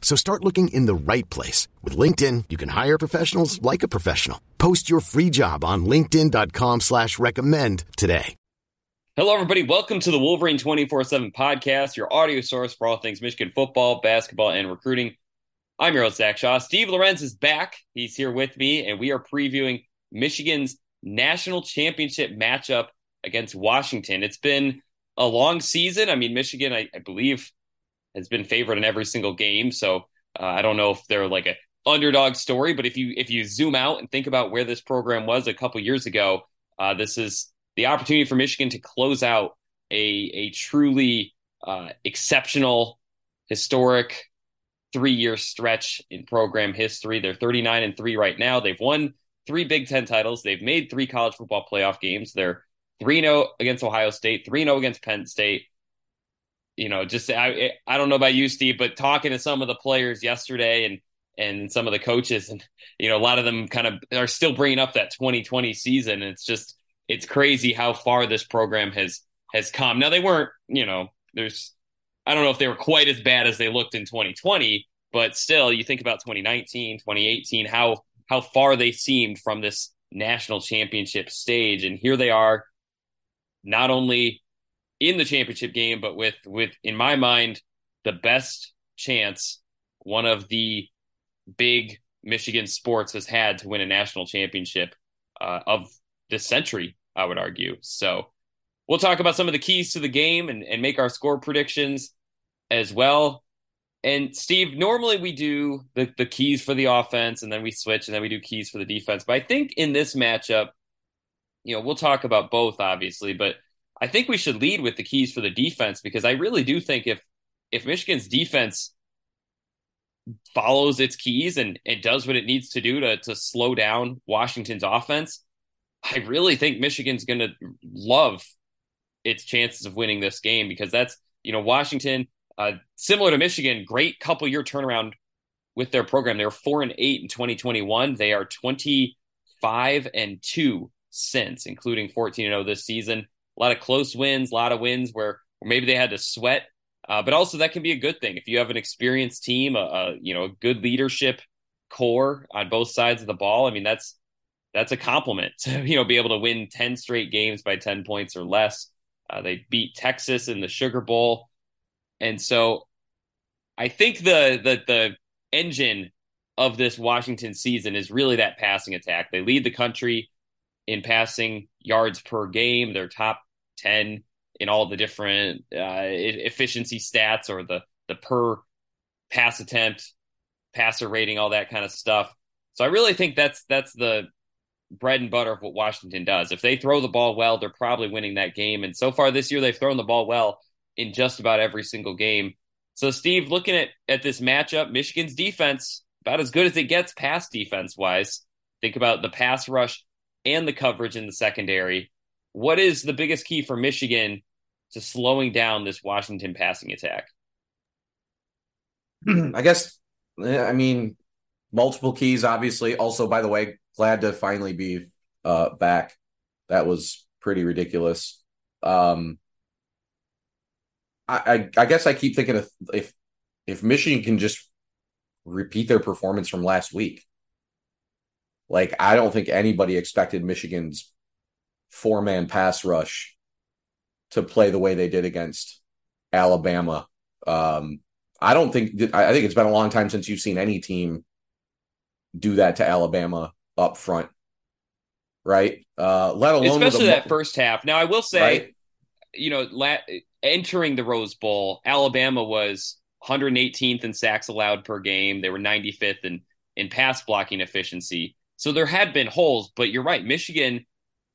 So start looking in the right place. With LinkedIn, you can hire professionals like a professional. Post your free job on linkedin.com slash recommend today. Hello, everybody. Welcome to the Wolverine 24-7 podcast, your audio source for all things Michigan football, basketball, and recruiting. I'm your host, Zach Shaw. Steve Lorenz is back. He's here with me, and we are previewing Michigan's national championship matchup against Washington. It's been a long season. I mean, Michigan, I, I believe, has been favored in every single game. So uh, I don't know if they're like a underdog story, but if you if you zoom out and think about where this program was a couple years ago, uh, this is the opportunity for Michigan to close out a a truly uh, exceptional, historic three year stretch in program history. They're 39 and three right now. They've won three Big Ten titles. They've made three college football playoff games. They're 3 0 against Ohio State, 3 0 against Penn State. You know, just I I don't know about you, Steve, but talking to some of the players yesterday and and some of the coaches, and you know, a lot of them kind of are still bringing up that 2020 season. It's just it's crazy how far this program has has come. Now they weren't, you know, there's I don't know if they were quite as bad as they looked in 2020, but still, you think about 2019, 2018, how how far they seemed from this national championship stage, and here they are not only in the championship game, but with with in my mind the best chance one of the big Michigan sports has had to win a national championship uh, of this century. I would argue. So we'll talk about some of the keys to the game and, and make our score predictions as well. And Steve, normally we do the, the keys for the offense and then we switch and then we do keys for the defense. But I think in this matchup, you know, we'll talk about both obviously, but I think we should lead with the keys for the defense because I really do think if if Michigan's defense follows its keys and it does what it needs to do to to slow down Washington's offense, I really think Michigan's going to love its chances of winning this game because that's you know Washington uh, similar to Michigan, great couple year turnaround with their program. They're four and eight in 2021. They are 25 and two since, including 14 and 0 this season. A lot of close wins, a lot of wins where, where maybe they had to sweat. Uh, but also that can be a good thing if you have an experienced team, a, a you know a good leadership core on both sides of the ball. I mean that's that's a compliment to you know be able to win 10 straight games by 10 points or less. Uh, they beat Texas in the Sugar Bowl, and so I think the the the engine of this Washington season is really that passing attack. They lead the country in passing yards per game. They're top 10 in all the different uh, efficiency stats or the the per pass attempt, passer rating, all that kind of stuff. So I really think that's that's the bread and butter of what Washington does. If they throw the ball well, they're probably winning that game. And so far this year, they've thrown the ball well in just about every single game. So, Steve, looking at, at this matchup, Michigan's defense, about as good as it gets pass defense wise. Think about the pass rush and the coverage in the secondary. What is the biggest key for Michigan to slowing down this Washington passing attack? I guess, I mean, multiple keys, obviously. Also, by the way, glad to finally be uh, back. That was pretty ridiculous. Um, I, I guess I keep thinking if if Michigan can just repeat their performance from last week. Like I don't think anybody expected Michigan's four man pass rush to play the way they did against Alabama. Um, I don't think I think it's been a long time since you've seen any team do that to Alabama up front, right? Uh, let alone especially that first half. Now I will say, right? you know, la- entering the Rose Bowl, Alabama was 118th in sacks allowed per game. They were 95th in in pass blocking efficiency. So there had been holes, but you're right. Michigan,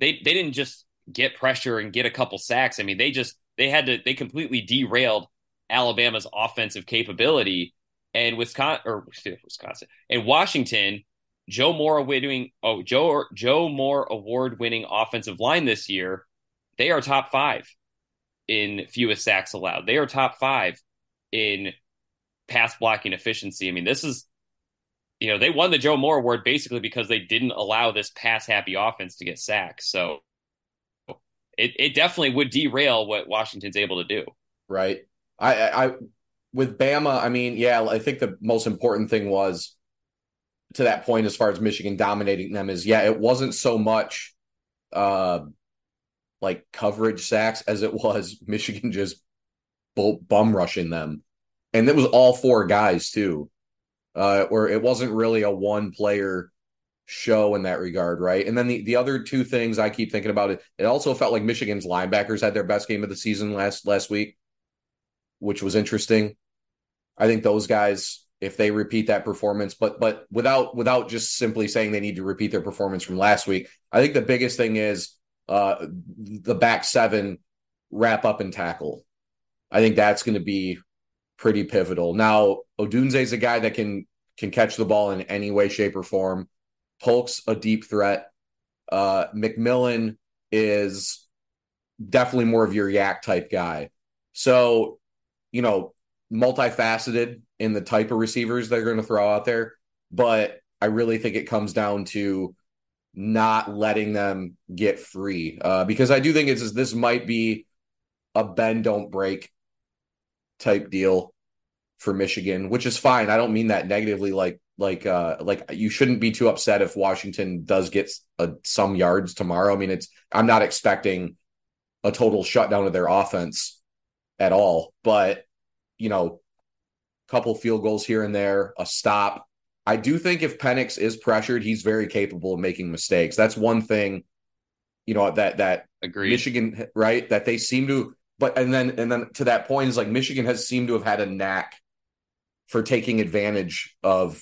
they they didn't just get pressure and get a couple sacks. I mean, they just they had to they completely derailed Alabama's offensive capability. And Wisconsin or Wisconsin and Washington, Joe Moore winning oh Joe Joe Moore award winning offensive line this year, they are top five in fewest sacks allowed. They are top five in pass blocking efficiency. I mean, this is you know, they won the Joe Moore award basically because they didn't allow this pass happy offense to get sacks. So it, it definitely would derail what Washington's able to do. Right. I, I, with Bama, I mean, yeah, I think the most important thing was to that point as far as Michigan dominating them is, yeah, it wasn't so much uh like coverage sacks as it was Michigan just bum rushing them. And it was all four guys too uh, where it wasn't really a one player show in that regard, right? And then the, the other two things I keep thinking about it, it also felt like Michigan's linebackers had their best game of the season last last week, which was interesting. I think those guys, if they repeat that performance, but but without without just simply saying they need to repeat their performance from last week, I think the biggest thing is uh the back seven wrap up and tackle. I think that's going to be pretty pivotal. Now, Odunze is a guy that can can catch the ball in any way, shape, or form. Polk's a deep threat. Uh, McMillan is definitely more of your YAC type guy. So, you know, multifaceted in the type of receivers they're going to throw out there. But I really think it comes down to not letting them get free uh, because I do think it's this might be a bend don't break type deal for Michigan, which is fine. I don't mean that negatively. Like like uh like you shouldn't be too upset if Washington does get uh, some yards tomorrow. I mean, it's I'm not expecting a total shutdown of their offense at all, but you know, a couple field goals here and there, a stop. I do think if Penix is pressured, he's very capable of making mistakes. That's one thing, you know, that that Agreed. Michigan, right? That they seem to but and then and then to that point is like Michigan has seemed to have had a knack for taking advantage of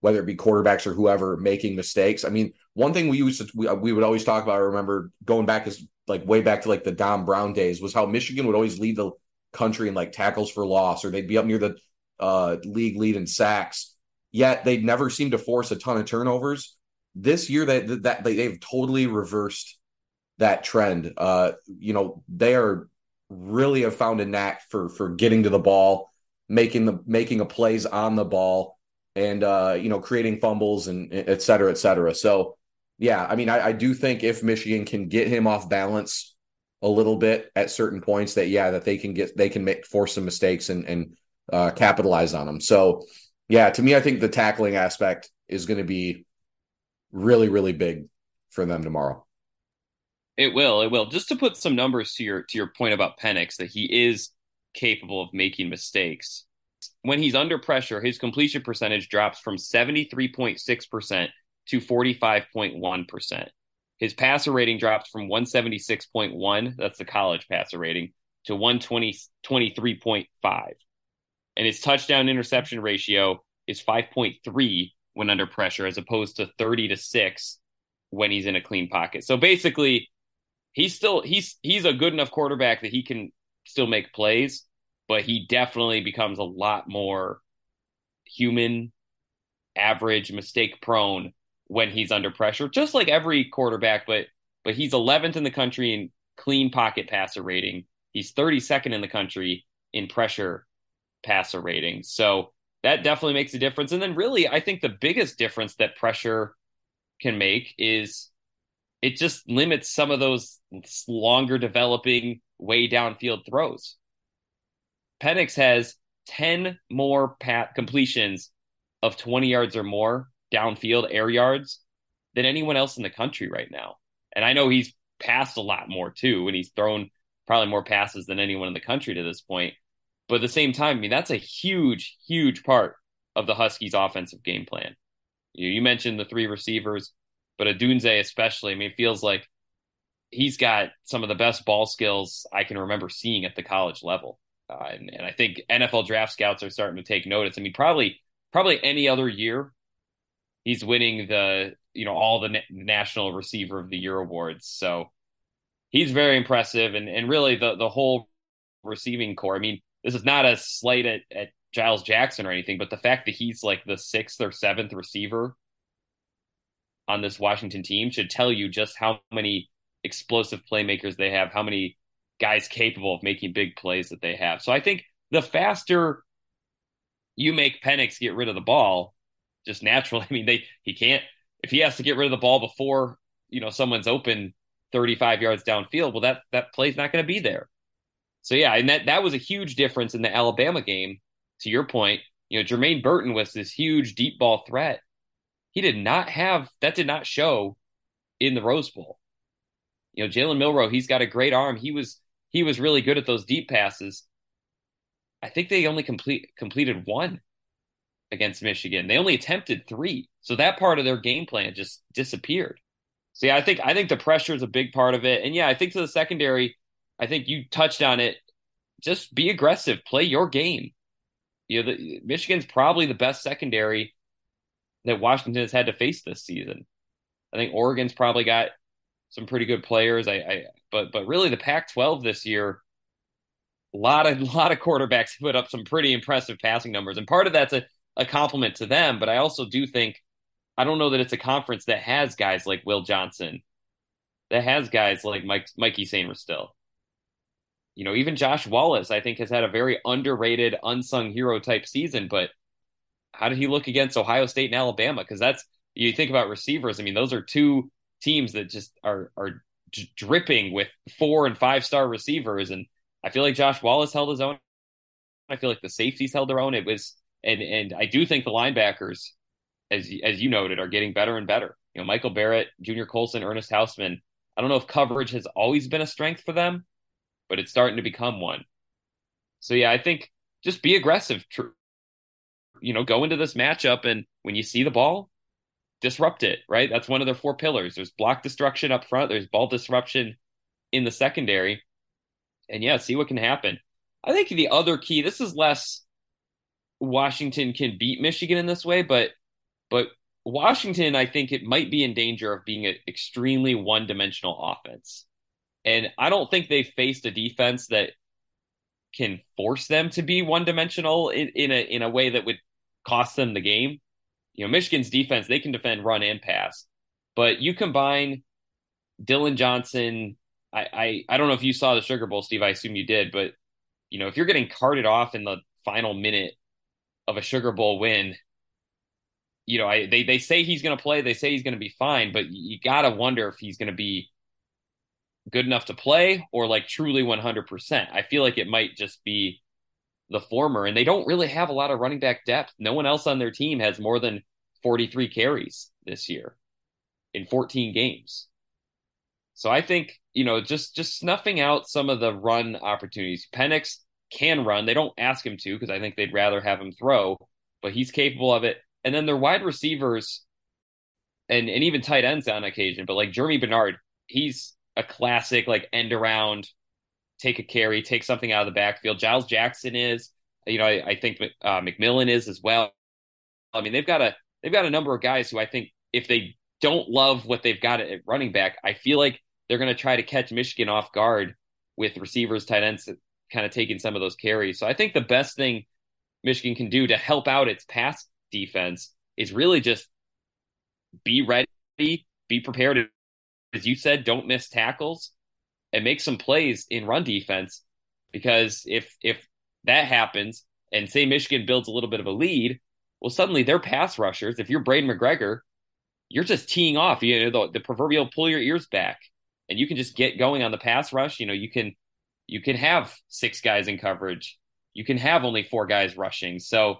whether it be quarterbacks or whoever making mistakes. I mean, one thing we used to we, we would always talk about. I remember going back as like way back to like the Don Brown days was how Michigan would always lead the country in like tackles for loss or they'd be up near the uh, league lead in sacks. Yet they'd never seem to force a ton of turnovers. This year that that they've totally reversed that trend. Uh, you know, they are really have found a knack for for getting to the ball, making the making a plays on the ball, and uh, you know creating fumbles and et cetera, et cetera. So yeah, I mean, I, I do think if Michigan can get him off balance a little bit at certain points, that yeah, that they can get they can make force some mistakes and and uh, capitalize on them. So yeah, to me, I think the tackling aspect is going to be really really big for them tomorrow. It will. It will. Just to put some numbers to your to your point about Penix, that he is capable of making mistakes. When he's under pressure, his completion percentage drops from 73.6% to 45.1%. His passer rating drops from 176.1, that's the college passer rating, to 120 23.5. And his touchdown interception ratio is 5.3 when under pressure as opposed to 30 to 6 when he's in a clean pocket. So basically, he's still he's he's a good enough quarterback that he can still make plays, but he definitely becomes a lot more human, average, mistake prone when he's under pressure, just like every quarterback, but but he's 11th in the country in clean pocket passer rating. He's 32nd in the country in pressure passer rating. So that definitely makes a difference. And then really, I think the biggest difference that pressure can make is it just limits some of those longer developing way downfield throws. Penix has 10 more pat completions of 20 yards or more downfield air yards than anyone else in the country right now. And I know he's passed a lot more too, and he's thrown probably more passes than anyone in the country to this point. But at the same time, I mean, that's a huge, huge part of the Huskies' offensive game plan. You, you mentioned the three receivers, but Odunze especially, I mean, it feels like he's got some of the best ball skills I can remember seeing at the college level. Uh, and, and I think NFL draft scouts are starting to take notice. I mean, probably probably any other year, he's winning the you know all the na- national receiver of the year awards. So he's very impressive, and and really the the whole receiving corps. I mean, this is not a slight at, at Giles Jackson or anything, but the fact that he's like the sixth or seventh receiver on this Washington team should tell you just how many explosive playmakers they have, how many guys capable of making big plays that they have. So I think the faster you make Penix get rid of the ball, just naturally, I mean, they he can't if he has to get rid of the ball before you know someone's open 35 yards downfield, well that that play's not going to be there. So yeah, and that that was a huge difference in the Alabama game. To your point, you know, Jermaine Burton was this huge deep ball threat. He did not have that did not show in the Rose Bowl. You know, Jalen Milroe, he's got a great arm. He was he was really good at those deep passes. I think they only complete completed one against Michigan. They only attempted three. So that part of their game plan just disappeared. So yeah, I think I think the pressure is a big part of it. And yeah, I think to the secondary, I think you touched on it. Just be aggressive, play your game. You know, the, Michigan's probably the best secondary that Washington has had to face this season. I think Oregon's probably got some pretty good players. I, I but but really the Pac-12 this year, a lot of a lot of quarterbacks put up some pretty impressive passing numbers, and part of that's a, a compliment to them. But I also do think I don't know that it's a conference that has guys like Will Johnson, that has guys like Mike Mikey Sainristil. You know, even Josh Wallace, I think, has had a very underrated, unsung hero type season. But how did he look against Ohio State and Alabama? Because that's you think about receivers. I mean, those are two teams that just are are dripping with four and five star receivers, and I feel like Josh Wallace held his own. I feel like the safeties held their own. It was, and and I do think the linebackers, as as you noted, are getting better and better. You know, Michael Barrett, Junior Colson, Ernest Hausmann. I don't know if coverage has always been a strength for them, but it's starting to become one. So yeah, I think just be aggressive. You know, go into this matchup, and when you see the ball, disrupt it, right? That's one of their four pillars. There's block destruction up front, there's ball disruption in the secondary. And yeah, see what can happen. I think the other key, this is less Washington can beat Michigan in this way, but but Washington, I think it might be in danger of being an extremely one-dimensional offense. And I don't think they faced a defense that can force them to be one-dimensional in, in a in a way that would cost them the game you know, Michigan's defense, they can defend run and pass. But you combine Dillon Johnson, I, I, I don't know if you saw the Sugar Bowl, Steve. I assume you did, but you know, if you're getting carted off in the final minute of a Sugar Bowl win, you know, I, they they say he's going to play, they say he's going to be fine, but you got to wonder if he's going to be good enough to play or like truly 100%. I feel like it might just be the former, and they don't really have a lot of running back depth. No one else on their team has more than 43 carries this year in 14 games. So I think, you know, just just snuffing out some of the run opportunities. Penix can run. They don't ask him to because I think they'd rather have him throw, but he's capable of it. And then their wide receivers and and even tight ends on occasion, but like Germie Bernard, he's a classic like end around take a carry, take something out of the backfield. Giles Jackson is, you know, I, I think uh, McMillan is as well. I mean, they've got a they've got a number of guys who I think if they don't love what they've got at running back, I feel like they're going to try to catch Michigan off guard with receivers, tight ends, kind of taking some of those carries. So I think the best thing Michigan can do to help out its pass defense is really just be ready, be prepared. As you said, don't miss tackles and make some plays in run defense because if if that happens and say Michigan builds a little bit of a lead, well suddenly their pass rushers, if you're Braiden McGregor, you're just teeing off, you know, the, the proverbial pull your ears back and you can just get going on the pass rush, you know, you can you can have six guys in coverage. You can have only four guys rushing. So,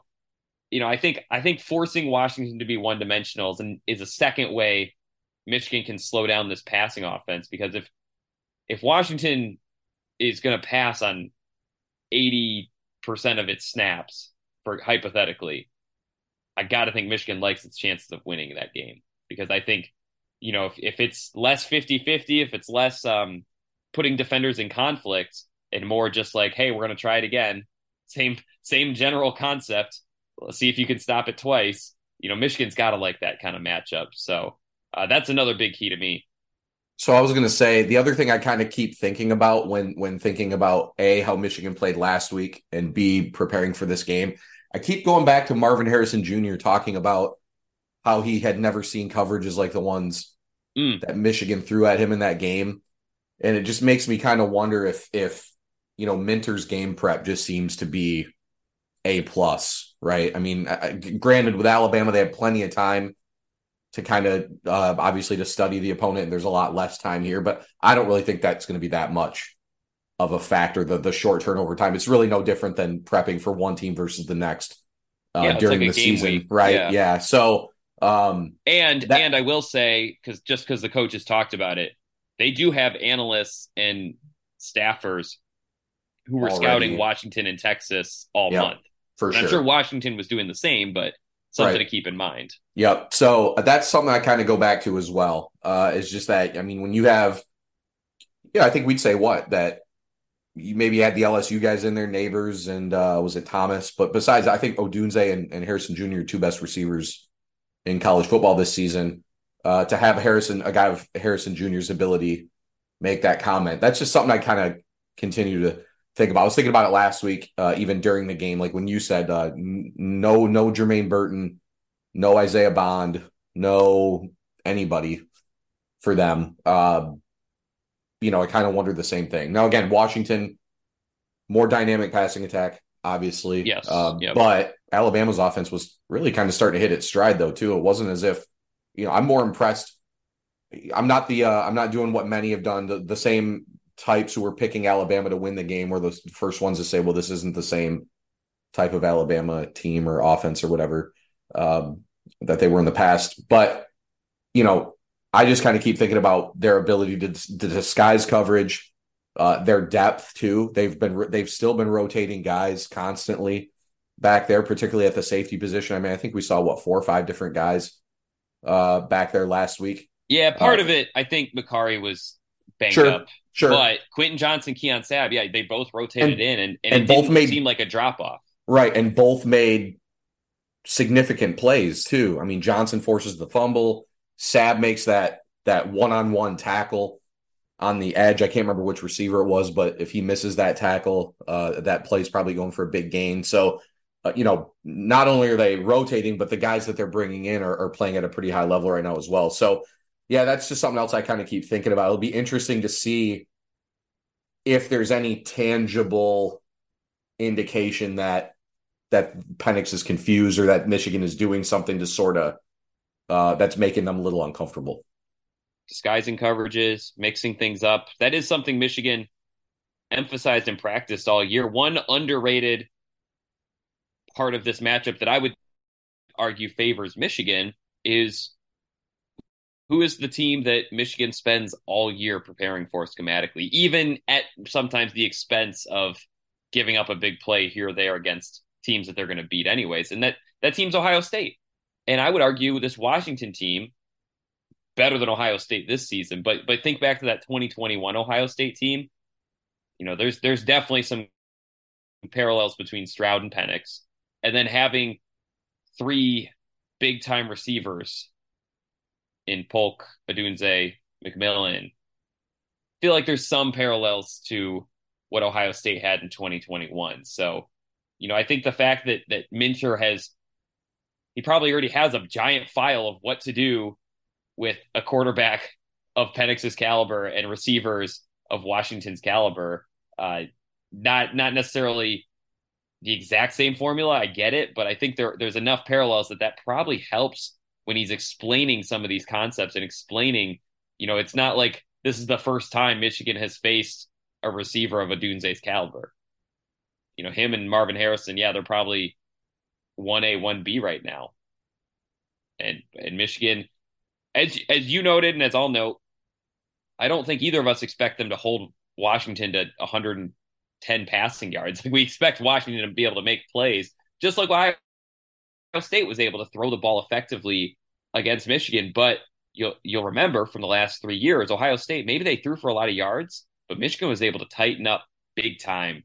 you know, I think I think forcing Washington to be one dimensional is, is a second way Michigan can slow down this passing offense because if if Washington is going to pass on 80% of its snaps for hypothetically, I got to think Michigan likes its chances of winning that game because I think, you know, if, if it's less 50 50, if it's less um, putting defenders in conflict and more just like, hey, we're going to try it again, same, same general concept. Let's see if you can stop it twice. You know, Michigan's got to like that kind of matchup. So uh, that's another big key to me. So I was going to say the other thing I kind of keep thinking about when when thinking about a how Michigan played last week and b preparing for this game I keep going back to Marvin Harrison Jr. talking about how he had never seen coverages like the ones mm. that Michigan threw at him in that game. And it just makes me kind of wonder if if you know Minter's game prep just seems to be a plus, right? I mean, granted, with Alabama, they had plenty of time to kind of uh, obviously to study the opponent, and there's a lot less time here, but I don't really think that's going to be that much of a factor. The the short turnover time. It's really no different than prepping for one team versus the next uh, yeah, during like the season, week. right? Yeah. yeah. So um and that, and I will say because just because the coaches talked about it, they do have analysts and staffers who were already. scouting Washington and Texas all yep, month. For and sure. I'm sure Washington was doing the same, but something right. to keep in mind. Yep. So uh, that's something I kind of go back to as well. Uh, is just that I mean, when you have, yeah, I think we'd say what that you maybe had the LSU guys in there, Nabers, and uh, was it Thomas? But besides, I think Odunze and, and Harrison Jr. two best receivers in college football this season. Uh, to have Harrison, a guy of Harrison Jr.'s ability, make that comment, that's just something I kind of continue to think about. I was thinking about it last week, uh, even during the game, like when you said uh, no, no Jermaine Burton, no Isaiah Bond, no anybody for them. Uh, you know, I kind of wondered the same thing. Now, again, Washington, more dynamic passing attack, obviously. Yes. Um, yep. But Alabama's offense was really kind of starting to hit its stride, though, too. It wasn't as if, you know, I'm more impressed. I'm not the, uh, I'm not doing what many have done. The, the same types who were picking Alabama to win the game were the first ones to say, well, this isn't the same type of Alabama team or offense or whatever um, that they were in the past. But, you know, I just kind of keep thinking about their ability to, to disguise coverage, uh, their depth too. They've been they've still been rotating guys constantly back there, particularly at the safety position. I mean, I think we saw what four or five different guys uh, back there last week. Yeah, part uh, of it, I think Makari was banged sure, up. Sure, but Quinten Johnson, Keon Sabb, yeah, they both rotated and, in, and, and, and both made seem like a drop off. Right, and both made significant plays too. I mean, Johnson forces the fumble. Sabb makes that that one-on-one tackle on the edge. I can't remember which receiver it was, but if he misses that tackle, uh, that is probably going for a big gain. So, uh, you know, not only are they rotating, but the guys that they're bringing in are, are playing at a pretty high level right now as well. So, yeah, that's just something else I kind of keep thinking about. It'll be interesting to see if there's any tangible indication that that Penix is confused or that Michigan is doing something to sort of uh, that's making them a little uncomfortable. Disguising coverages, mixing things up. That is something Michigan emphasized and practiced all year. One underrated part of this matchup that I would argue favors Michigan is who is the team that Michigan spends all year preparing for schematically, even at sometimes the expense of giving up a big play here or there against teams that they're going to beat anyways. And that that team's Ohio State. And I would argue this Washington team better than Ohio State this season. But but think back to that 2021 Ohio State team. You know, there's there's definitely some parallels between Stroud and Penix, and then having three big time receivers in Polk, Odunze, McMillan. Feel like there's some parallels to what Ohio State had in 2021. So, you know, I think the fact that that Minter has he probably already has a giant file of what to do with a quarterback of Penix's caliber and receivers of Washington's caliber. Uh, not not necessarily the exact same formula. I get it, but I think there there's enough parallels that that probably helps when he's explaining some of these concepts and explaining. You know, it's not like this is the first time Michigan has faced a receiver of Odunze's caliber. you know, him and Marvin Harrison, yeah, they're probably 1A, 1B right now. And and Michigan, as as you noted, and as I'll note, I don't think either of us expect them to hold Washington to 110 passing yards. Like we expect Washington to be able to make plays, just like Ohio State was able to throw the ball effectively against Michigan. But you'll you'll remember from the last three years, Ohio State maybe they threw for a lot of yards, but Michigan was able to tighten up big time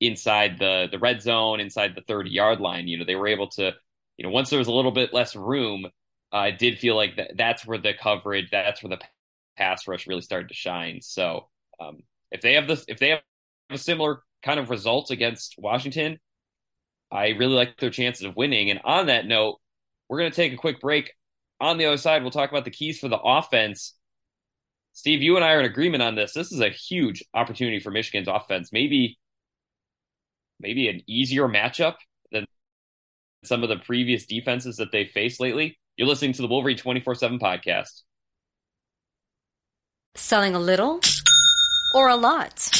inside the the red zone, inside the 30 yard line. You know, they were able to, you know, once there was a little bit less room, uh, I did feel like that that's where the coverage, that's where the pass rush really started to shine. So um, if they have this, if they have a similar kind of results against Washington, I really like their chances of winning. And on that note, we're going to take a quick break. On the other side, we'll talk about the keys for the offense. Steve, you and I are in agreement on this. This is a huge opportunity for Michigan's offense. Maybe maybe an easier matchup than some of the previous defenses that they faced lately. You're listening to the Wolverine 24 7 podcast. Selling a little or a lot?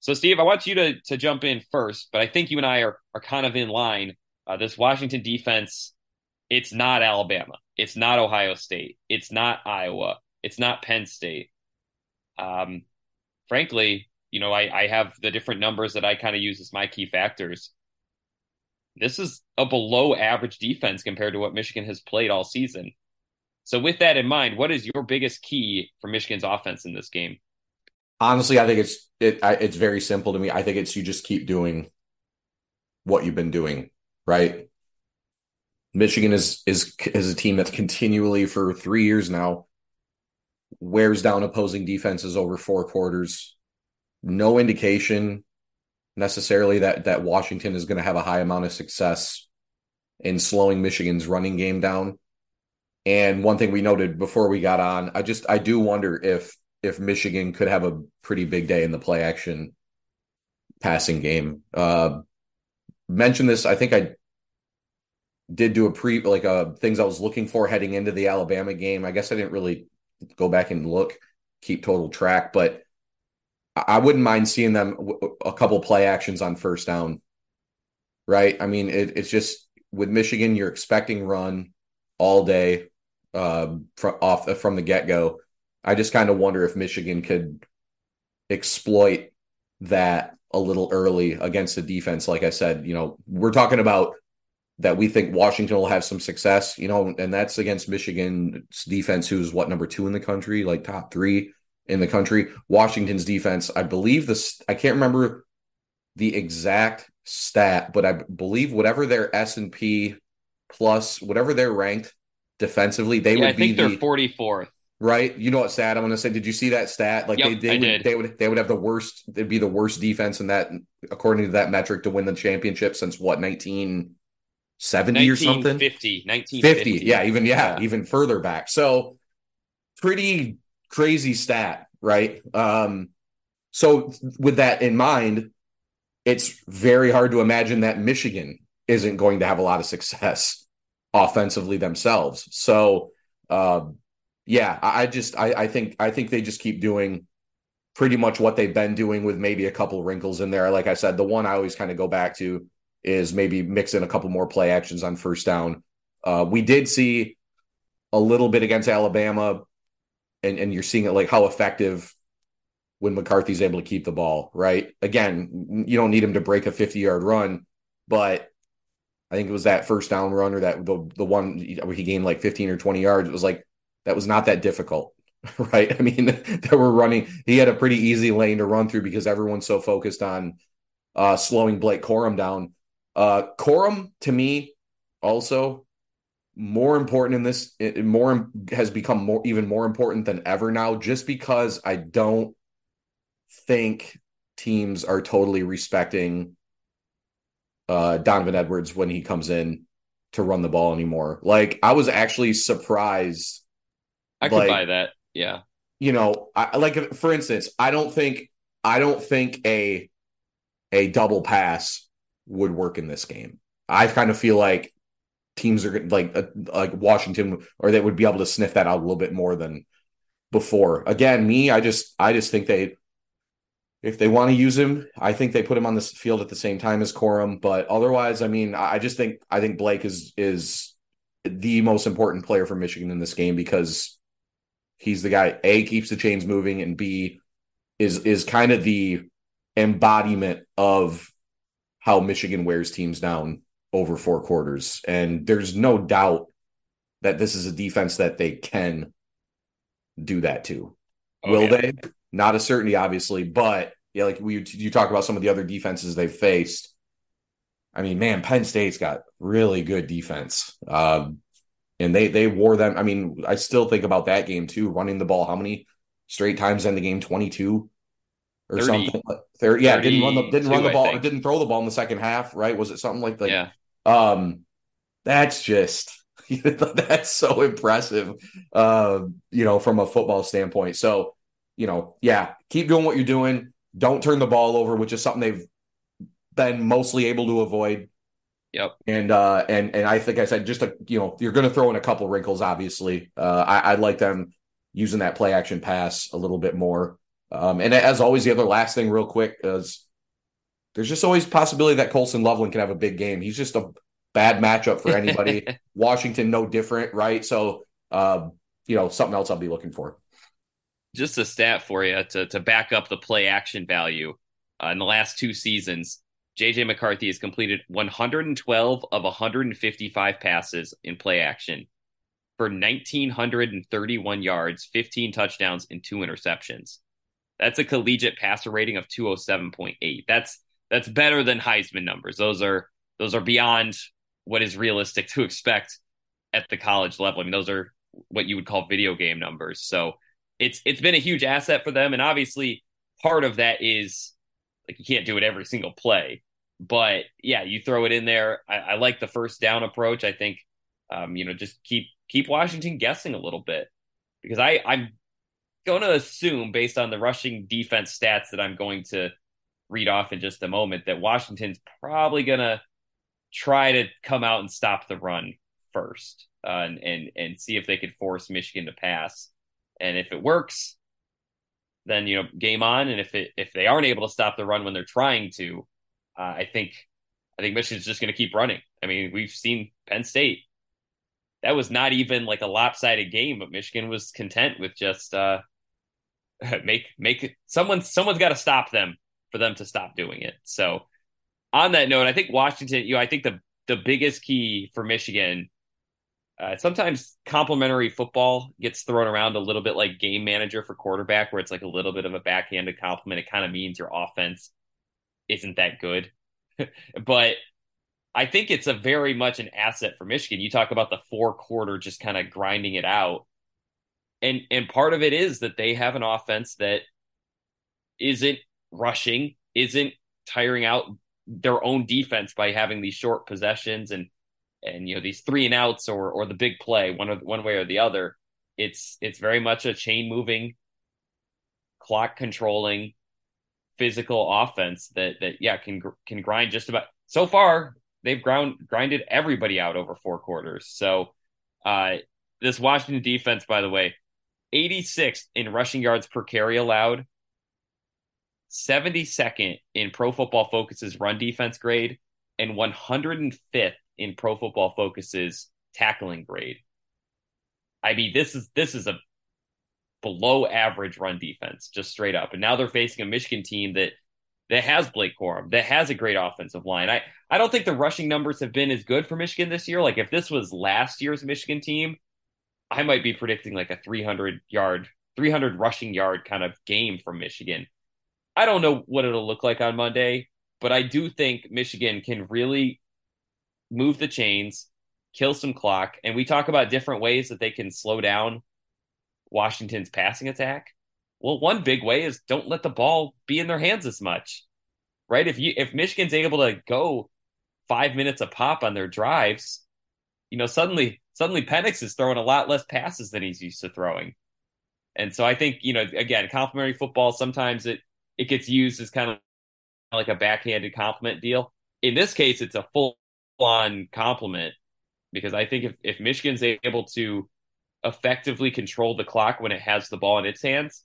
So, Steve, I want you to to jump in first, but I think you and I are are kind of in line. Uh, this Washington defense, it's not Alabama, it's not Ohio State, it's not Iowa, it's not Penn State. Um, frankly, you know, I, I have the different numbers that I kind of use as my key factors. This is a below average defense compared to what Michigan has played all season. So, with that in mind, what is your biggest key for Michigan's offense in this game? Honestly, I think it's it. It's very simple to me. I think it's you just keep doing what you've been doing, right? Michigan is is is a team that's continually for three years now wears down opposing defenses over four quarters. No indication necessarily that that Washington is going to have a high amount of success in slowing Michigan's running game down. And one thing we noted before we got on, I just I do wonder if if Michigan could have a pretty big day in the play action passing game. Uh, mentioned this, I think I did do a pre like uh things I was looking for heading into the Alabama game. I guess I didn't really go back and look, keep total track, but I wouldn't mind seeing them a couple play actions on first down. Right? I mean, it, it's just with Michigan, you're expecting run all day uh, from off from the get go. I just kind of wonder if Michigan could exploit that a little early against the defense. Like I said, you know, we're talking about that we think Washington will have some success, you know, and that's against Michigan's defense, who's what number two in the country, like top three in the country. Washington's defense, I believe this, I can't remember the exact stat, but I believe whatever their S and P plus, whatever they're ranked defensively, they yeah, would I think be they're the, 44th. Right. You know what stat I'm going to say? Did you see that stat? Like Yep, they they would, did. they would they would have the worst. They'd be the worst defense in that according to that metric to win the championship since what 1970 or something. 1950. 1950. 50 yeah even yeah, Yeah. even further back so pretty crazy stat right um so with that in mind it's very hard to imagine that michigan isn't going to have a lot of success offensively themselves so um yeah i, just I, I think i think they just keep doing pretty much what they've been doing with maybe a couple wrinkles in there like i said the one i always kind of go back to is maybe mix in a couple more play actions on first down uh, we did see a little bit against Alabama, and, and you're seeing it like how effective when McCarthy's able to keep the ball, right? Again, you don't need him to break a 50 yard run, but I think it was that first down run or that the, the one where he gained like 15 or 20 yards. It was like that was not that difficult, right? I mean, they were running, he had a pretty easy lane to run through because everyone's so focused on uh, slowing Blake Corum down. Uh, Corum to me also more important in this it more has become more even more important than ever now just because I don't think teams are totally respecting uh Donovan Edwards when he comes in to run the ball anymore. Like I was actually surprised I could like- buy that. Yeah. you know, I like for instance, I don't think I don't think a a double pass would work in this game. I kind of feel like teams are like uh, like Washington or they would be able to sniff that out a little bit more than before. Again, me, I just I just think they if they want to use him, I think they put him on this field at the same time as Corum. But otherwise, I mean, I I just think I think Blake is is the most important player for Michigan in this game because he's the guy A keeps the chains moving and B is is kind of the embodiment of how Michigan wears teams down over four quarters. And there's no doubt that this is a defense that they can do that to. Oh, Will yeah. they? Not a certainty, obviously, but yeah, like we you talk about some of the other defenses they've faced. I mean, man, Penn State's got really good defense. Um, and they they wore them. I mean, I still think about that game too, running the ball how many straight times in the game? 22 or 30. something. Thirty, yeah, didn't run the didn't run the ball, didn't throw the ball in the second half, right? Was it something like like yeah. um, that's just that's so impressive. Uh, you know, from a football standpoint. So, you know, yeah, keep doing what you're doing. Don't turn the ball over, which is something they've been mostly able to avoid. Yep. And uh, and and I think I said just a you know you're going to throw in a couple wrinkles. Obviously, uh, I, I like them using that play action pass a little bit more. Um, and as always, the other last thing, real quick, is there's just always possibility that Colston Loveland can have a big game. He's just a bad matchup for anybody. Washington, no different, right? So, um, you know, something else I'll be looking for. just a stat for you to to back up the play action value. Uh, in the last two seasons, JJ McCarthy has completed 112 of 155 passes in play action for 1931 yards, 15 touchdowns, and two interceptions. That's a collegiate passer rating of 207.8. That's that's better than Heisman numbers. Those are those are beyond what is realistic to expect at the college level. I mean, those are what you would call video game numbers. So it's it's been a huge asset for them, and obviously part of that is like you can't do it every single play, but yeah, you throw it in there. I, I like the first down approach. I think um, you know just keep keep Washington guessing a little bit because I I'm going to assume based on the rushing defense stats that I'm going to read off in just a moment that Washington's probably going to try to come out and stop the run first uh, and, and and see if they could force Michigan to pass. And if it works, then you know game on. And if it if they aren't able to stop the run when they're trying to, uh, I think I think Michigan's just going to keep running. I mean, we've seen Penn State. That was not even like a lopsided game, but Michigan was content with just uh, make make someone someone's got to stop them for them to stop doing it. So on that note, I think Washington, you know, I think the the biggest key for Michigan uh, sometimes complimentary football gets thrown around a little bit like game manager for quarterback, where it's like a little bit of a backhanded compliment. It kind of means your offense isn't that good. but I think it's a very much an asset for Michigan. You talk about the four quarter just kind of grinding it out. And and part of it is that they have an offense that isn't rushing, isn't tiring out their own defense by having these short possessions and and you know these three and outs or or the big play one of one way or the other. It's it's very much a chain moving, clock controlling, physical offense that that yeah can can grind just about. So far, they've ground grinded everybody out over four quarters. So uh, this Washington defense, by the way, 86th in rushing yards per carry allowed, 72nd in Pro Football Focus's run defense grade, and 105th in Pro Football Focus's tackling grade. I mean, this is this is a below average run defense, just straight up. And now they're facing a Michigan team that that has Blake Corum, that has a great offensive line. I, I don't think the rushing numbers have been as good for Michigan this year. Like if this was last year's Michigan team, I might be predicting like a 300 yard, 300 rushing yard kind of game from Michigan. I don't know what it'll look like on Monday, but I do think Michigan can really move the chains, kill some clock, and we talk about different ways that they can slow down Washington's passing attack. Well, one big way is don't let the ball be in their hands as much. Right? If you if Michigan's able to go 5 minutes a pop on their drives, you know, suddenly suddenly Penix is throwing a lot less passes than he's used to throwing. And so I think, you know, again, complimentary football sometimes it it gets used as kind of like a backhanded compliment deal. In this case, it's a full on compliment because I think if, if Michigan's able to effectively control the clock when it has the ball in its hands,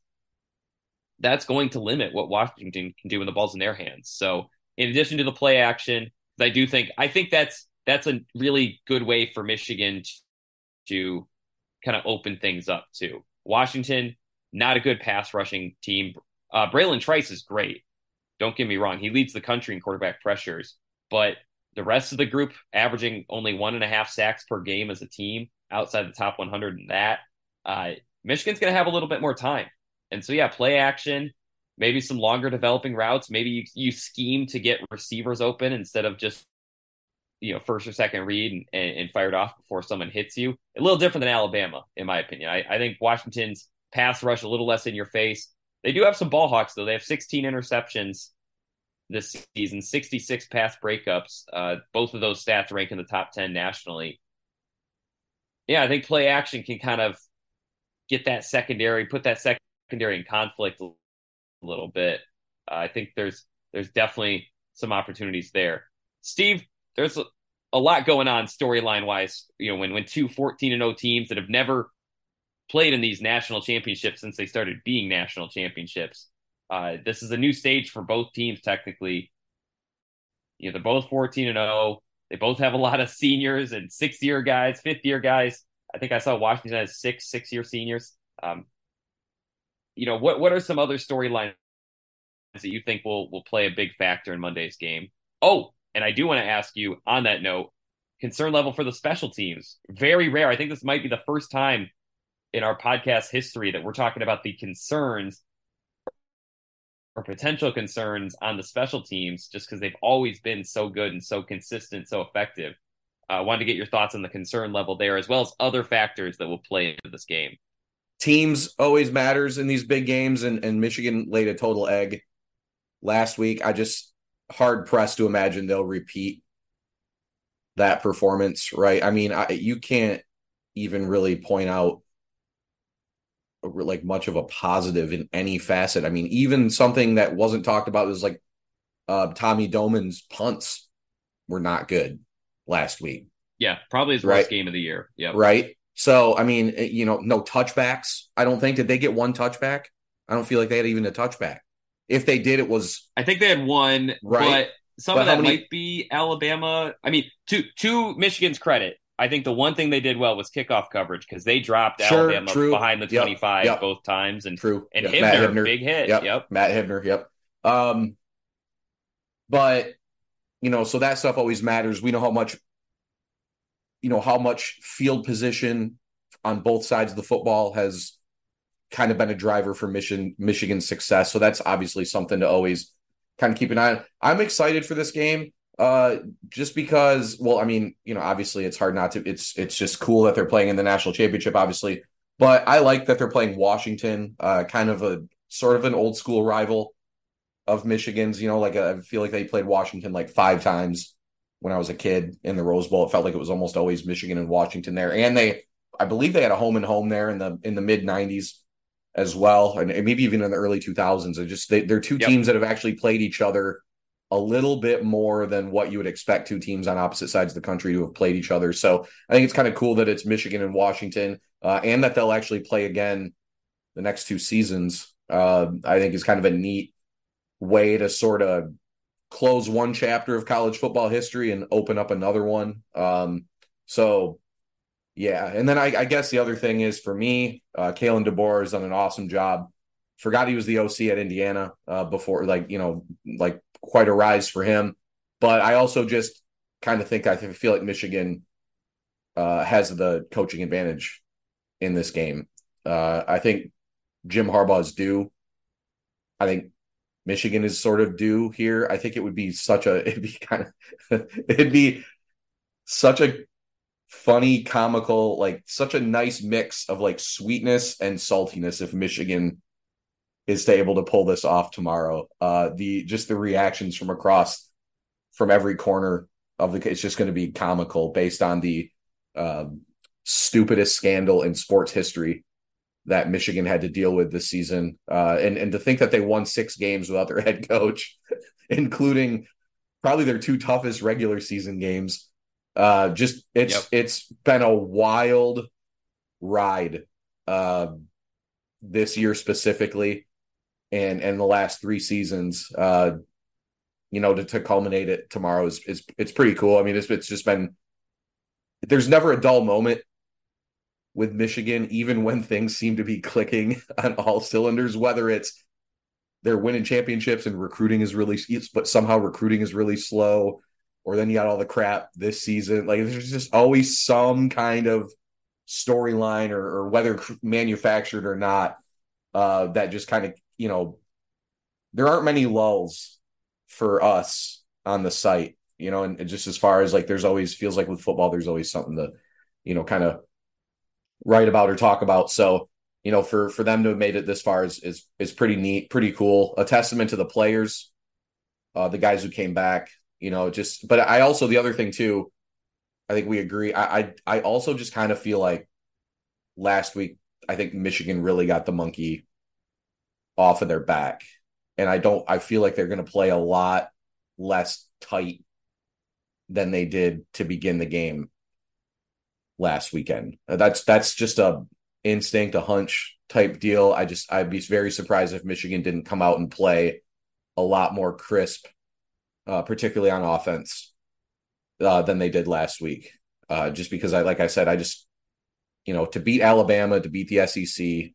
that's going to limit what Washington can do when the ball's in their hands. So, in addition to the play action, I do think I think that's that's a really good way for Michigan to, to kind of open things up too. Washington, not a good pass rushing team. Uh, Bralen Trice is great. Don't get me wrong; he leads the country in quarterback pressures, but the rest of the group averaging only one and a half sacks per game as a team outside the top 100 in that. Uh, Michigan's going to have a little bit more time. And so, yeah, play action, maybe some longer developing routes. Maybe you, you scheme to get receivers open instead of just, you know, first or second read and, and, and fired off before someone hits you. A little different than Alabama, in my opinion. I, I think Washington's pass rush a little less in your face. They do have some ball hawks, though. They have 16 interceptions this season, 66 pass breakups. Uh, both of those stats rank in the top 10 nationally. Yeah, I think play action can kind of get that secondary, put that secondary in conflict a little bit. Uh, I think there's there's definitely some opportunities there. Steve, there's a, a lot going on storyline wise. You know, when when two 14 and 0 teams that have never played in these national championships since they started being national championships uh, this is a new stage for both teams, technically. You know, they're both 14 and 0. They both have a lot of seniors and six year guys, fifth year guys. I think I saw Washington has six six year seniors. Um, you know, what what are some other storylines that you think will will play a big factor in Monday's game? Oh, and I do want to ask you on that note, concern level for the special teams. Very rare. I think this might be the first time in our podcast history that we're talking about the concerns or potential concerns on the special teams just because they've always been so good and so consistent, so effective. I uh, wanted to get your thoughts on the concern level there, as well as other factors that will play into this game. Teams always matters in these big games, and, and Michigan laid a total egg last week. I just hard pressed to imagine they'll repeat that performance, right? I mean, I, you can't even really point out like much of a positive in any facet. I mean, even something that wasn't talked about was like uh, Tommy Doman's punts were not good last week. Yeah, probably his right? worst game of the year. Yeah, right. So I mean, eh, you know, no touchbacks. I don't think did they get one touchback. I don't feel like they had even a touchback. If they did, it was. I think they had one, right? But some but of that many... might be Alabama. I mean, to to Michigan's credit, I think the one thing they did well was kickoff coverage because they dropped sure, Alabama true. behind the 25 yep, both times. And true. And yep. Hibner, Hibner, big hit. Yep. yep. Matt Hibner. Yep. Um, but you know, so that stuff always matters. We know how much, you know, how much field position on both sides of the football has kind of been a driver for Michigan Michigan's success. So that's obviously something to always kind of keep an eye on. I'm excited for this game Uh, just because, well, I mean, you know, obviously it's hard not to. It's it's just cool that they're playing in the national championship, obviously. But I like that they're playing Washington, uh, kind of a sort of an old school rival of Michigan's. You know, like i feel like they played Washington like five times when I was a kid in the Rose Bowl. It felt like it was almost always Michigan and Washington there, and they, I believe, they had a home and home there in the in the mid '90s as well, and maybe even in the early 2000s. They just they, they're two yep. teams that have actually played each other a little bit more than what you would expect two teams on opposite sides of the country to have played each other. So I think it's kind of cool that it's Michigan and Washington, uh, and that they'll actually play again the next two seasons. Uh, I think is kind of a neat way to sort of close one chapter of college football history and open up another one. Um, so yeah, and then I, I, guess the other thing is for me, uh, Kalen DeBoer has done an awesome job. Forgot he was the OC at Indiana uh, before, like you know, like quite a rise for him. But I also just kind of think I feel like Michigan uh, has the coaching advantage in this game. Uh, I think Jim Harbaugh is due. I think Michigan is sort of due here. I think it would be such a it'd be kind of it'd be such a funny, comical, like such a nice mix of like sweetness and saltiness if Michigan is to able to pull this off tomorrow. Uh, the just the reactions from across from every corner of the it's just going to be comical based on the um, stupidest scandal in sports history that Michigan had to deal with this season. Uh, and and to think that they won six games without their head coach, including probably their two toughest regular season games. Uh, just it's yep. it's been a wild ride uh, this year specifically and and the last three seasons. Uh, you know, to, to culminate it tomorrow is is it's pretty cool. I mean, it's it's just been there's never a dull moment with Michigan, even when things seem to be clicking on all cylinders, whether it's they're winning championships and recruiting is really but somehow recruiting is really slow, or then you got all the crap this season. Like there's just always some kind of storyline or, or whether manufactured or not, uh, that just kind of you know, there aren't many lulls for us on the site, you know, and just as far as like there's always feels like with football, there's always something to, you know, kind of write about or talk about. So, you know, for for them to have made it this far is is is pretty neat, pretty cool. A testament to the players, uh, the guys who came back, you know, just but I also the other thing too, I think we agree. I I, I also just kind of feel like last week I think Michigan really got the monkey off of their back. And I don't I feel like they're going to play a lot less tight than they did to begin the game last weekend. That's that's just a instinct, a hunch type deal. I just I'd be very surprised if Michigan didn't come out and play a lot more crisp, uh, particularly on offense, uh, than they did last week. Uh, just because I like I said, I just you know to beat Alabama, to beat the SEC,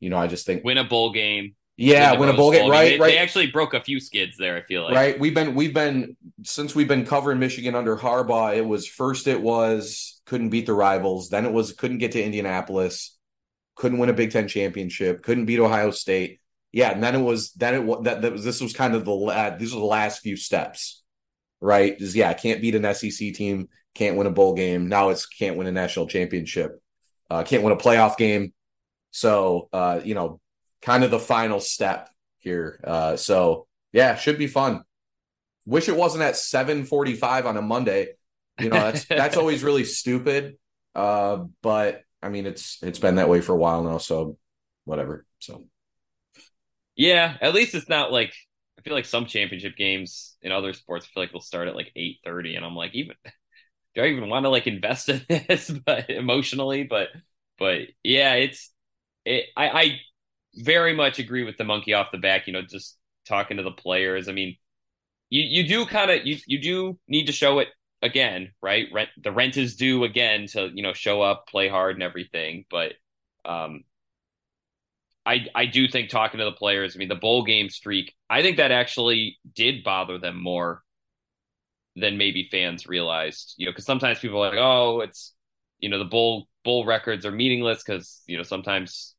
you know, I just think win a bowl game. Yeah, win, a bowl game. Right, they, right. They actually broke a few skids there. I feel like. Right. We've been we've been since we've been covering Michigan under Harbaugh. It was first it was couldn't beat the rivals. Then it was couldn't get to Indianapolis. Couldn't win a Big Ten championship. Couldn't beat Ohio State. Yeah, and then it was then it that, that was this was kind of the uh, these were the last few steps, right? Is yeah, can't beat an SEC team, can't win a bowl game. Now it's can't win a national championship, uh, can't win a playoff game so, uh, you know, kind of the final step here. Uh, so yeah, should be fun. Wish it wasn't at 745 on a Monday. You know, that's, that's always really stupid. Uh, but I mean, it's, it's been that way for a while now. So whatever. So yeah, at least it's not like, I feel like some championship games in other sports I feel like they'll start at like 8:30 and I'm like even do I even want to like invest in this but emotionally but but yeah it's it, I, I very much agree with the monkey off the back. You know, just talking to the players. I mean, you you do kind of you you do need to show it again, right? Rent the rent is due again to you know show up, play hard, and everything. But um, I I do think talking to the players. I mean, the bowl game streak. I think that actually did bother them more than maybe fans realized. You know, because sometimes people are like, oh, it's you know the bowl bowl records are meaningless because you know sometimes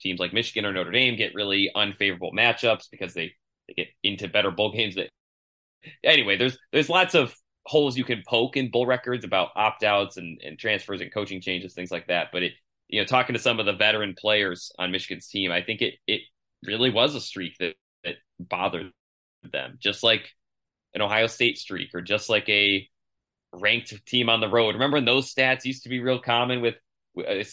teams like Michigan or Notre Dame get really unfavorable matchups because they, they get into better bowl games that anyway, there's there's lots of holes you can poke in bull records about opt outs and, and transfers and coaching changes, things like that. But it, you know, talking to some of the veteran players on Michigan's team, I think it it really was a streak that, that bothered them, just like an Ohio State streak or just like a ranked team on the road. Remember when those stats used to be real common with,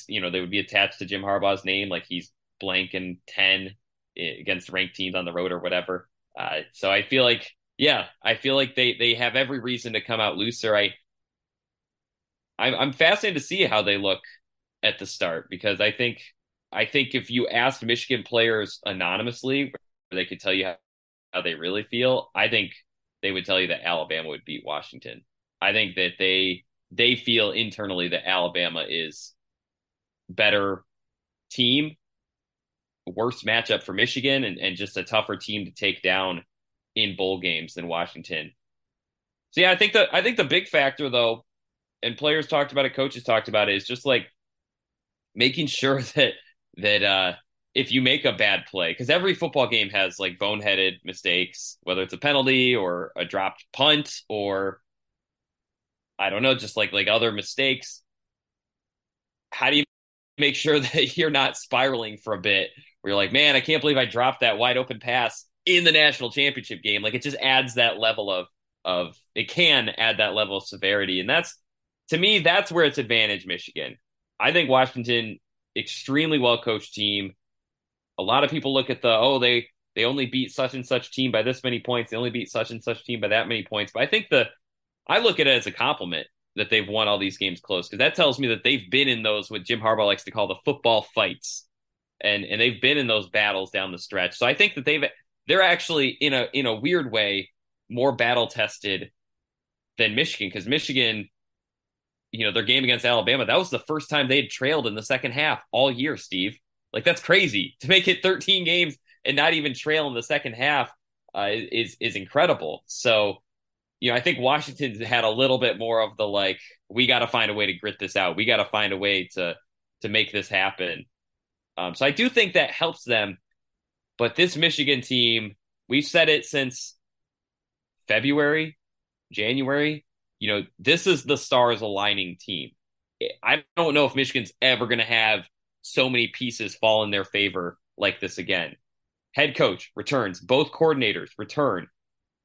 you know, they would be attached to Jim Harbaugh's name, like he's blank and 10 against ranked teams on the road or whatever. Uh, so I feel like yeah, I feel like they they have every reason to come out looser. I I'm, I'm fascinated to see how they look at the start because I think I think if you asked Michigan players anonymously, they could tell you how, how they really feel. I think they would tell you that Alabama would beat Washington. I think that they they feel internally that Alabama is better team, worse matchup for Michigan, and, and just a tougher team to take down in bowl games than Washington. So yeah, I think the I think the big factor though, and players talked about it, coaches talked about it, is just like making sure that that uh if you make a bad play, because every football game has like boneheaded mistakes, whether it's a penalty or a dropped punt or I don't know, just like like other mistakes. How do you make sure that you're not spiraling for a bit where you're like, man, I can't believe I dropped that wide open pass in the national championship game. Like it just adds that level of of it can add that level of severity, and that's to me that's where it's advantage Michigan. I think Washington extremely well coached team. A lot of people look at the oh they they only beat such and such team by this many points. They only beat such and such team by that many points. But I think the I look at it as a compliment that they've won all these games close because that tells me that they've been in those what Jim Harbaugh likes to call the football fights, and and they've been in those battles down the stretch. So I think that they've they're actually in a in a weird way more battle tested than Michigan because Michigan, you know, their game against Alabama that was the first time they had trailed in the second half all year. Steve, like that's crazy to make it 13 games and not even trail in the second half uh, is is incredible. So. You know, I think Washington's had a little bit more of the like, we got to find a way to grit this out. We got to find a way to to make this happen. Um, so I do think that helps them but this Michigan team, we've said it since February, January. You know, this is the stars aligning team. I don't know if Michigan's ever going to have so many pieces fall in their favor like this again. Head coach returns, both coordinators return,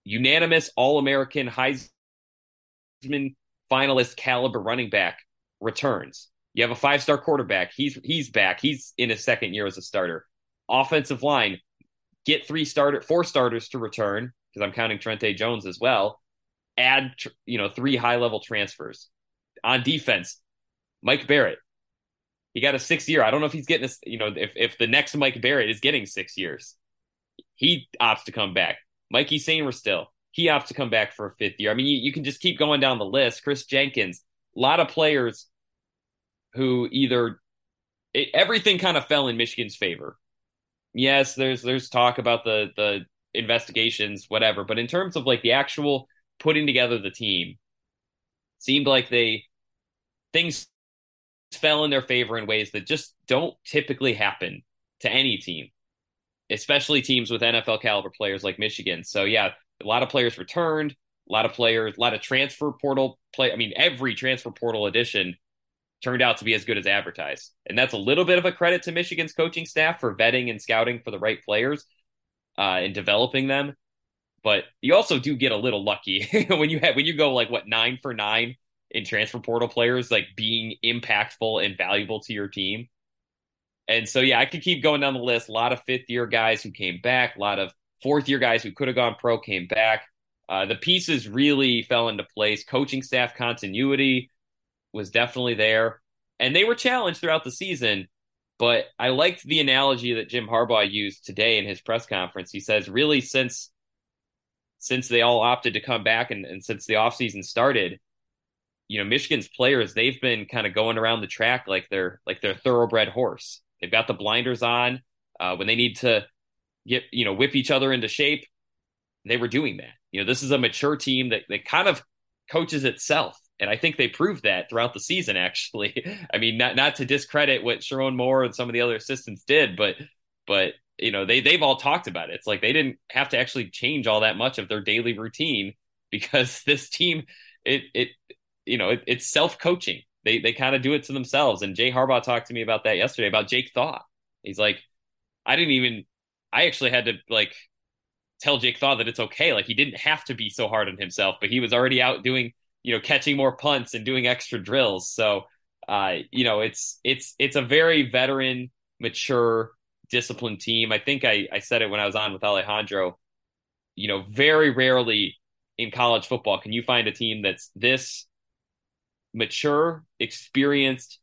unanimous All American Heisman finalist caliber running back returns. You have a five star quarterback. He's he's back. He's in his second year as a starter offensive line, get three starter, four starters to return because I'm counting Trente Jones as well. Add you know three high level transfers on defense. Mike Barrett, he got a six year. I don't know if he's getting this. You know, if if the next Mike Barrett is getting six years, he opts to come back. Mikey still he opts to come back for a fifth year. I mean, you, you can just keep going down the list. Chris Jenkins, a lot of players who either it, everything kind of fell in Michigan's favor yes, there's there's talk about the the investigations, whatever. But in terms of like the actual putting together the team, seemed like they things fell in their favor in ways that just don't typically happen to any team, especially teams with NFL caliber players like Michigan. So yeah, a lot of players returned, a lot of players, a lot of transfer portal play. I mean, every transfer portal edition turned out to be as good as advertised. And that's a little bit of a credit to Michigan's coaching staff for vetting and scouting for the right players uh, and developing them. But you also do get a little lucky when you have when you go like what nine for nine in transfer portal players like being impactful and valuable to your team. And so yeah, I could keep going down the list. A lot of fifth year guys who came back, a lot of fourth year guys who could have gone pro came back. Uh, the pieces really fell into place. Coaching staff continuity, was definitely there. And they were challenged throughout the season. But I liked the analogy that Jim Harbaugh used today in his press conference. He says, really, since since they all opted to come back and, and since the offseason started, you know, Michigan's players, they've been kind of going around the track like they're like they're thoroughbred horse. They've got the blinders on. Uh, when they need to get, you know, whip each other into shape, they were doing that. You know, this is a mature team that, that kind of coaches itself and I think they proved that throughout the season. Actually, I mean, not not to discredit what Sherrone Moore and some of the other assistants did, but but you know, they they've all talked about it. It's like they didn't have to actually change all that much of their daily routine because this team, it it you know, it, it's self coaching. They they kind of do it to themselves. And Jay Harbaugh talked to me about that yesterday about Jake Thaw. He's like, I didn't even. I actually had to like tell Jake Thaw that it's okay. Like he didn't have to be so hard on himself, but he was already out doing, you know, catching more punts and doing extra drills. So, uh, you know, it's it's it's a very veteran, mature, disciplined team. I think I I said it when I was on with Alejandro. You know, very rarely in college football can you find a team that's this mature, experienced,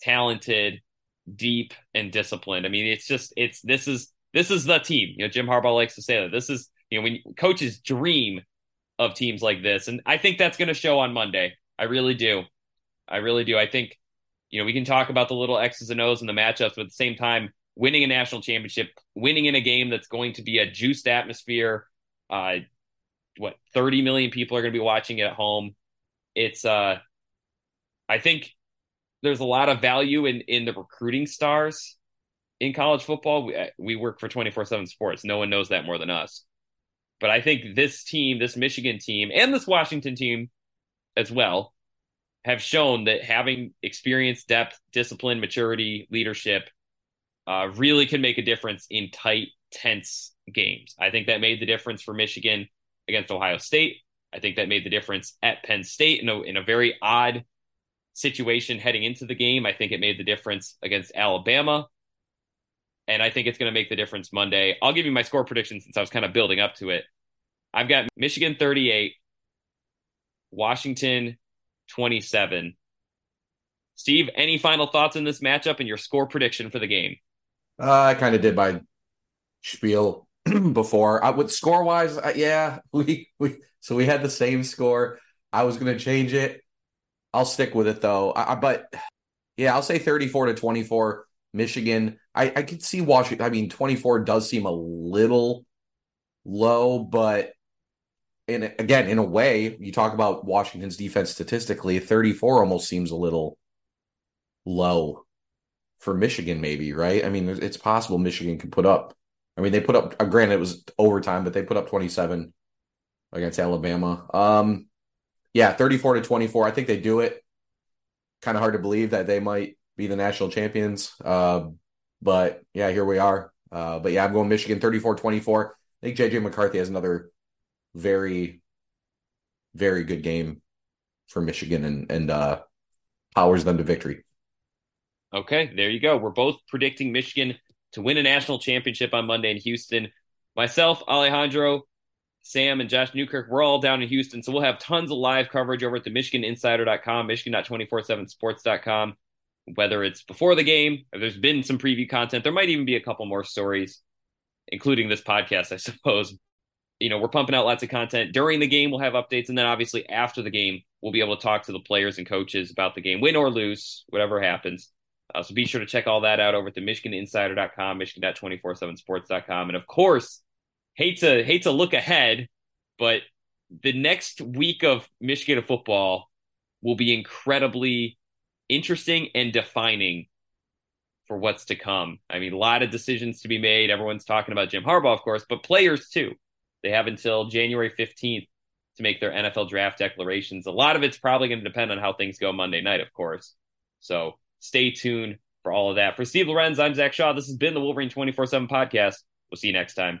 talented, deep, and disciplined. I mean, it's just it's this is this is the team. You know, Jim Harbaugh likes to say that this is you know when coaches dream of teams like this, and I think that's going to show on Monday. I really do. I really do. I think you know we can talk about the little X's and O's and the matchups, but at the same time, winning a national championship, winning in a game that's going to be a juiced atmosphere. Uh, what 30 million people are going to be watching it at home. It's uh I think there's a lot of value in in the recruiting stars in college football. We, uh, we work for 24/7 Sports. No one knows that more than us. But I think this team, this Michigan team and this Washington team as well have shown that having experience, depth, discipline, maturity, leadership uh, really can make a difference in tight, tense games. I think that made the difference for Michigan against Ohio State. I think that made the difference at Penn State in a, in a very odd situation heading into the game. I think it made the difference against Alabama. And I think it's going to make the difference Monday. I'll give you my score prediction since I was kind of building up to it. I've got Michigan 38, Washington 27. Steve, any final thoughts on this matchup and your score prediction for the game? Uh, I kind of did my spiel before. Uh, with score wise, uh, yeah, we we so we had the same score. I was going to change it. I'll stick with it though. I, but yeah, I'll say 34 to 24 Michigan. I, I could see Washington. I mean, 24 does seem a little low, but in again, in a way, you talk about Washington's defense statistically, 34 almost seems a little low for Michigan, maybe, right? I mean, it's possible Michigan could put up. I mean, they put up, uh, granted, it was overtime, but they put up 27 against Alabama. Um, yeah, 34 to 24. I think they do it. Kind of hard to believe that they might be the national champions. Uh, but yeah, here we are. Uh, but yeah, I'm going Michigan 34 24. I think JJ McCarthy has another very, very good game for Michigan and, and uh, powers them to victory. Okay, there you go. We're both predicting Michigan to win a national championship on Monday in Houston. Myself, Alejandro, Sam and Josh Newkirk, we're all down in Houston. So we'll have tons of live coverage over at the MichiganInsider.com, Michigan.247sports.com, whether it's before the game, there's been some preview content. There might even be a couple more stories, including this podcast, I suppose. You know, we're pumping out lots of content. During the game, we'll have updates. And then obviously after the game, we'll be able to talk to the players and coaches about the game, win or lose, whatever happens. Uh, so be sure to check all that out over at the MichiganInsider.com, Michigan.247sports.com. And of course, hate to hate to look ahead, but the next week of Michigan football will be incredibly interesting and defining for what's to come. I mean, a lot of decisions to be made. Everyone's talking about Jim Harbaugh, of course, but players too. They have until January 15th to make their NFL draft declarations. A lot of it's probably going to depend on how things go Monday night, of course. So stay tuned for all of that. For Steve Lorenz, I'm Zach Shaw. This has been the Wolverine 24 7 podcast. We'll see you next time.